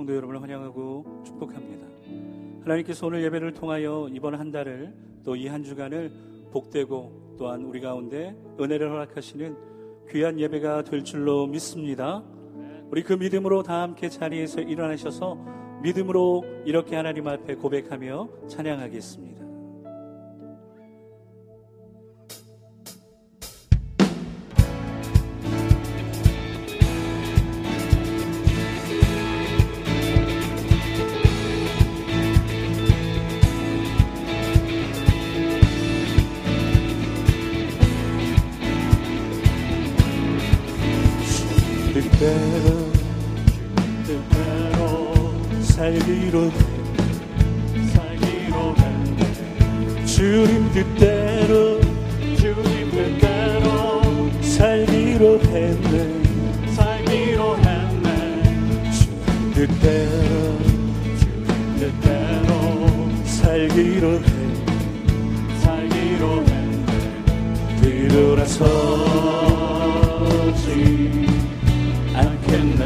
성도 여러분을 환영하고 축복합니다. 하나님께서 오늘 예배를 통하여 이번 한 달을 또 이 한 주간을 복되고 또한 우리 가운데 은혜를 허락하시는 귀한 예배가 될 줄로 믿습니다. 우리 그 믿음으로 다 함께 자리에서 일어나셔서 믿음으로 이렇게 하나님 앞에 고백하며 찬양하겠습니다. 살기로 살기로 주님 뜻대로 주님 뜻대로 살기로 했네. 살기로 했네. 주님 뜻대로 주님 뜻대로 살기로 했네. 살기로 했네. 뒤돌아서지 않겠네.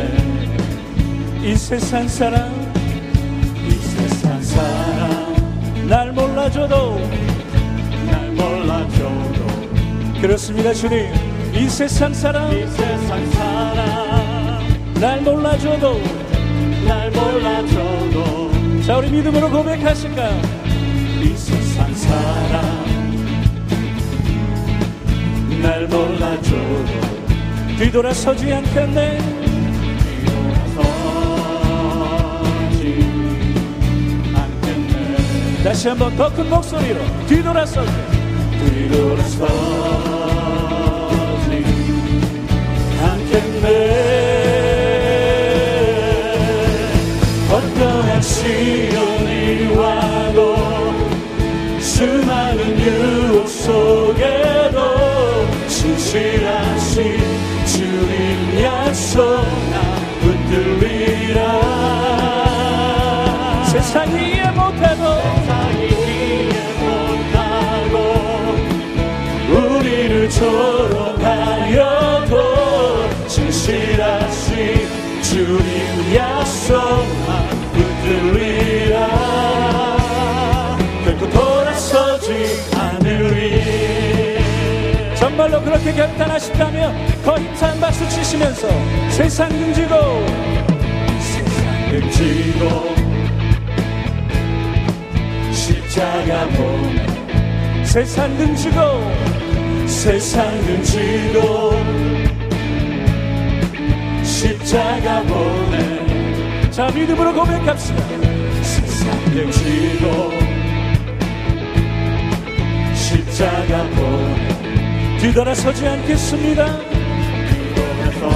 이 세상 사람 몰라줘도 날 몰라줘도. 그렇습니다 주님. 이 세상 사람 이 세상 사람. 날 몰라줘도 날 몰라줘도. 자 우리 믿음으로 고백하실까요 이 세상 사람. 날 몰라줘도. 뒤돌아서지 않겠네 다시 한번 더 큰 목소리로 뒤돌아서지. 뒤돌아서지. 않겠네 어떠한 시련이 와도 수많은 유혹 속에도 진실하신 주님 약속 나 붙들리라. 세상이 우리를 조롱하여도 진실하신 주님 약속 나 붙들리라. 결코 돌아서지 않으리. 정말로 그렇게 결단하신다면 더 힘찬 박수 치시면서 세상 등지고 세상 등지고 십자가 보내 세상 등지고 세상 등지고 십자가 보내 자 믿음으로 고백합시다 세상 등지고 십자가 보내 뒤돌아서지 않겠습니다. 뒤돌아서지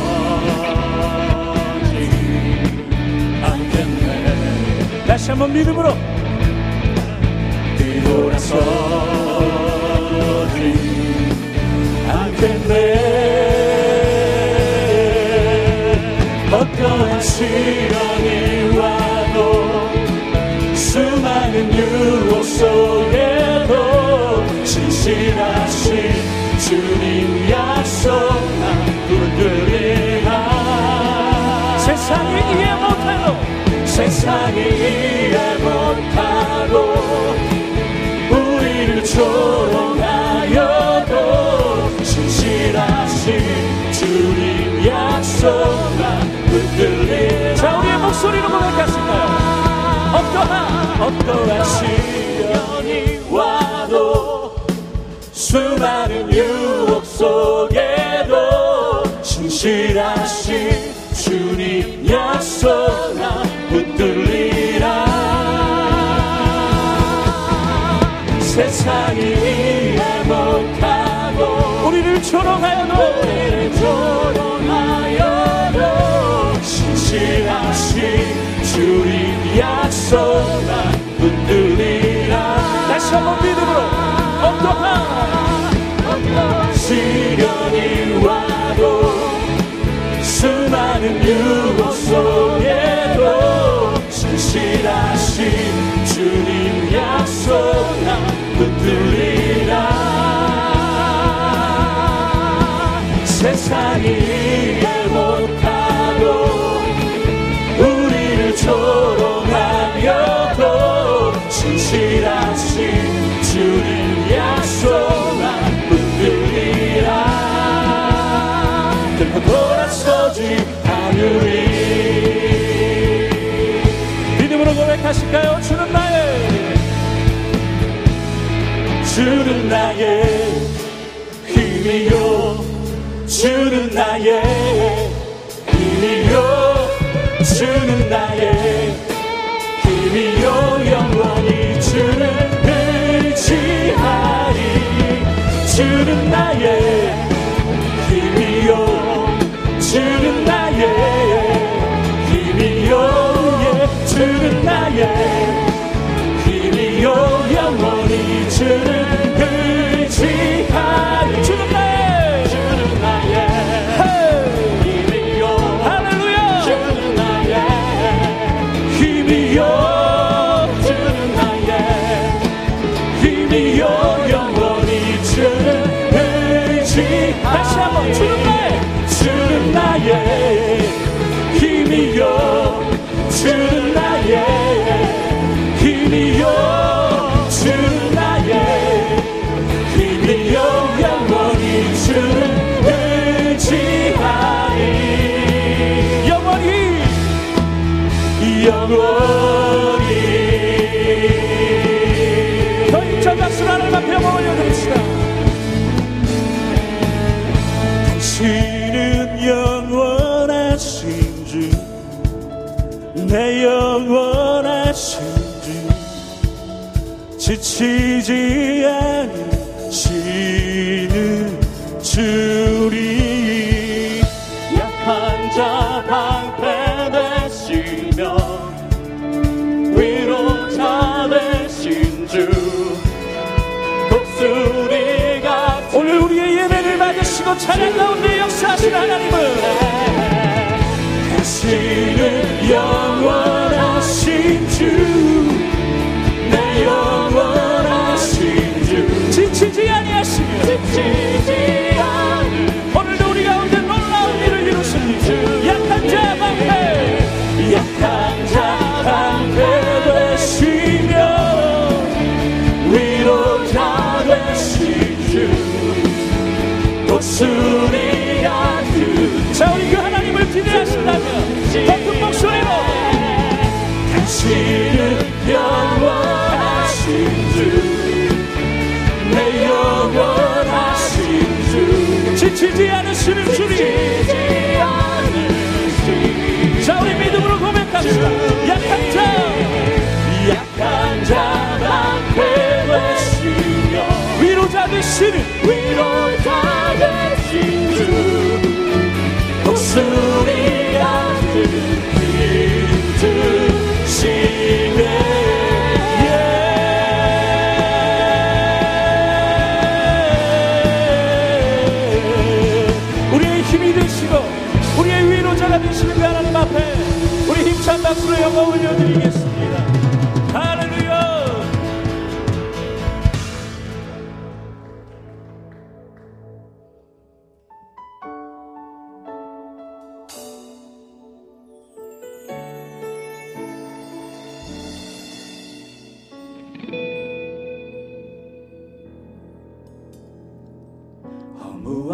않겠네. 다시 한번 믿음으로 뒤돌아서지 않겠네. 어떠한 시련이 와 어떠한 시련이 와도 수많은 유혹 속에도 진실하신 주님 약속 나 붙들리라. 세상이 이해 못하고 우리를 조롱하여도 우리를 조롱하여도 진실하신 주님 나 붙들리라. 다시 한번 믿음으로. 어떠한 시련이 와도 수많은 유혹 속에도 진실하신 주님 약속 나 붙들리라. 세상이 고백하실까요? 주는 나의. 주는 나의 힘이요. 주는 나의 힘이요. 주는 나의 내 영원하신 주 지치지 않으시는 주리. 약한 자 방패 되시며 위로자 되신 주. 독수리가 오늘 우리의 예배를 받으시고 찬양 가운데 역사하신 하나님은 영원하신 주내 영원하신 주. 지치지 아니하시며 지치지 지치지 않으시는 주님. 자 우리 믿음으로 고백합시다. 약한 자. 약한 자 방패 되시며 위로자 되시는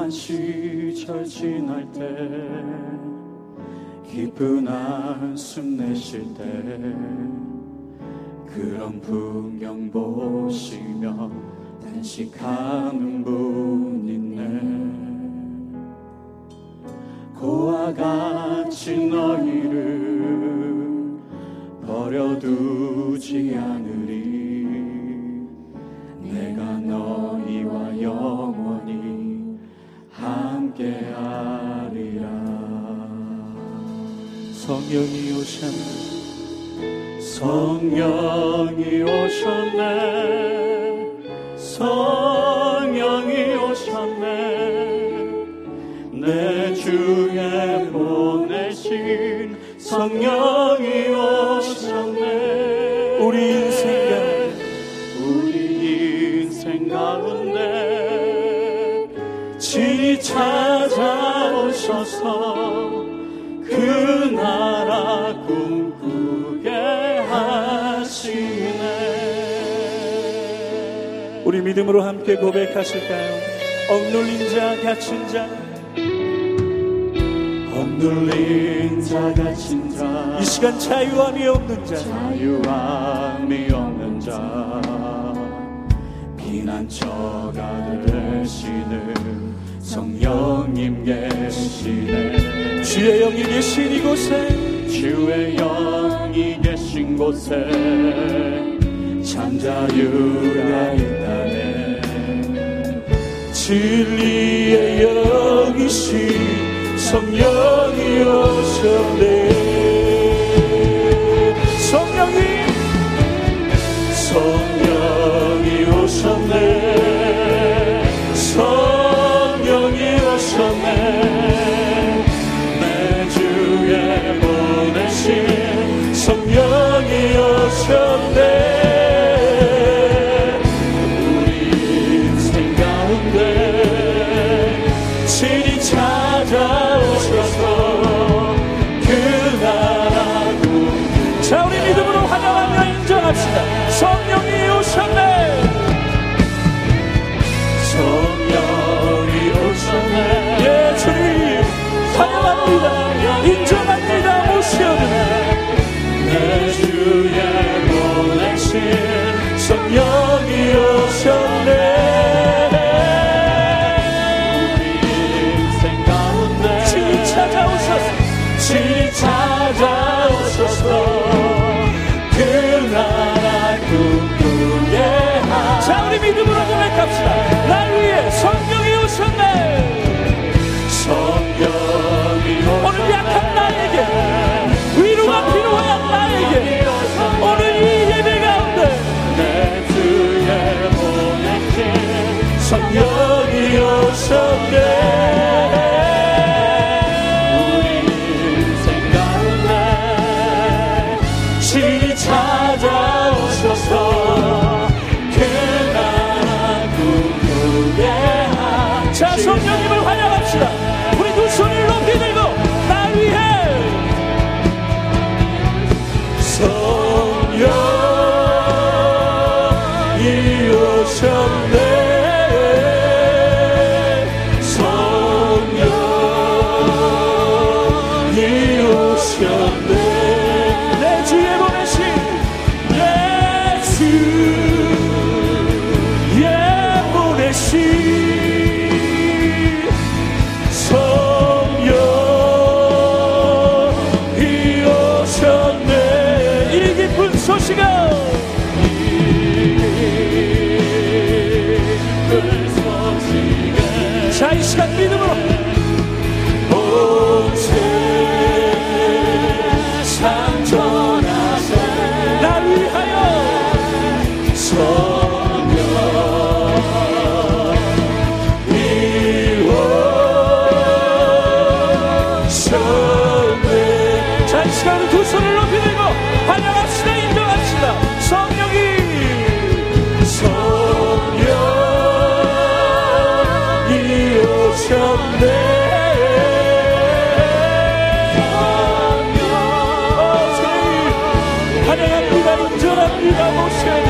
허무한 시절 지날 때 기쁜 한숨 내쉴 때 그런 풍경 보시며 단식하는 분 있네. 고와 같이 너희를 버려두지 않으리. 내가 너희와 영원히 함께하리라. 성령이 오셨네. 성령이 오셨네. 성령이 오셨네. 내 주에 보내신 성령 우리 믿음으로 함께 고백하실까요? 억눌린 자, 갇힌 자, 눌린 자가 친자. 이 시간 자유함이 없는 자. 자유함이 없는 자. 피난처가 되시는 성령님 계시네. 주의 영이 계신 이곳에. 주의 영이 계신 곳에 참 자유가 있다네 진리의 영이신 성령이 오셨네 날 위해 성령이 오셨네. 성령이 오늘 약한 나에게 위로가 필요한 나에게 오늘 이 예배 가운데 내 주에 보내신 성령이 오셨네 이 시간 믿음으 오셨네 환영합니다 인정합니다 모셔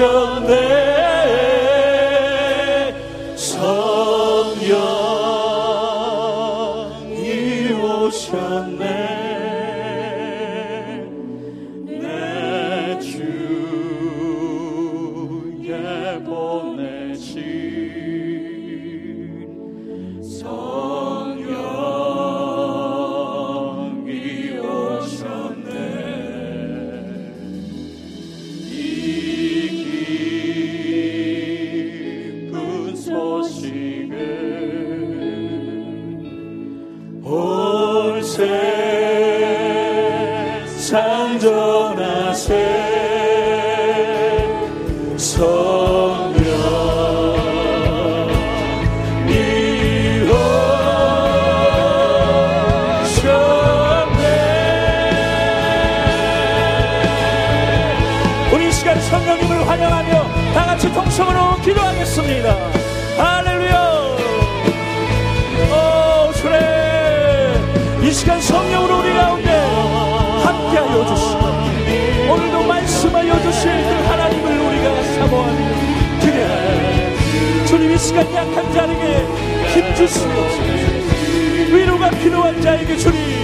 쫓아내 통성으로 기도하겠습니다. 할렐루야. 오, 주님. 이 시간 성령으로 우리 가운데 함께하여 주시고 오늘도 말씀하여 주실 그 하나님을 우리가 사모하며 기대하여 주님 이 시간 약한 자에게 힘 주시옵소서 위로가 필요한 자에게 주님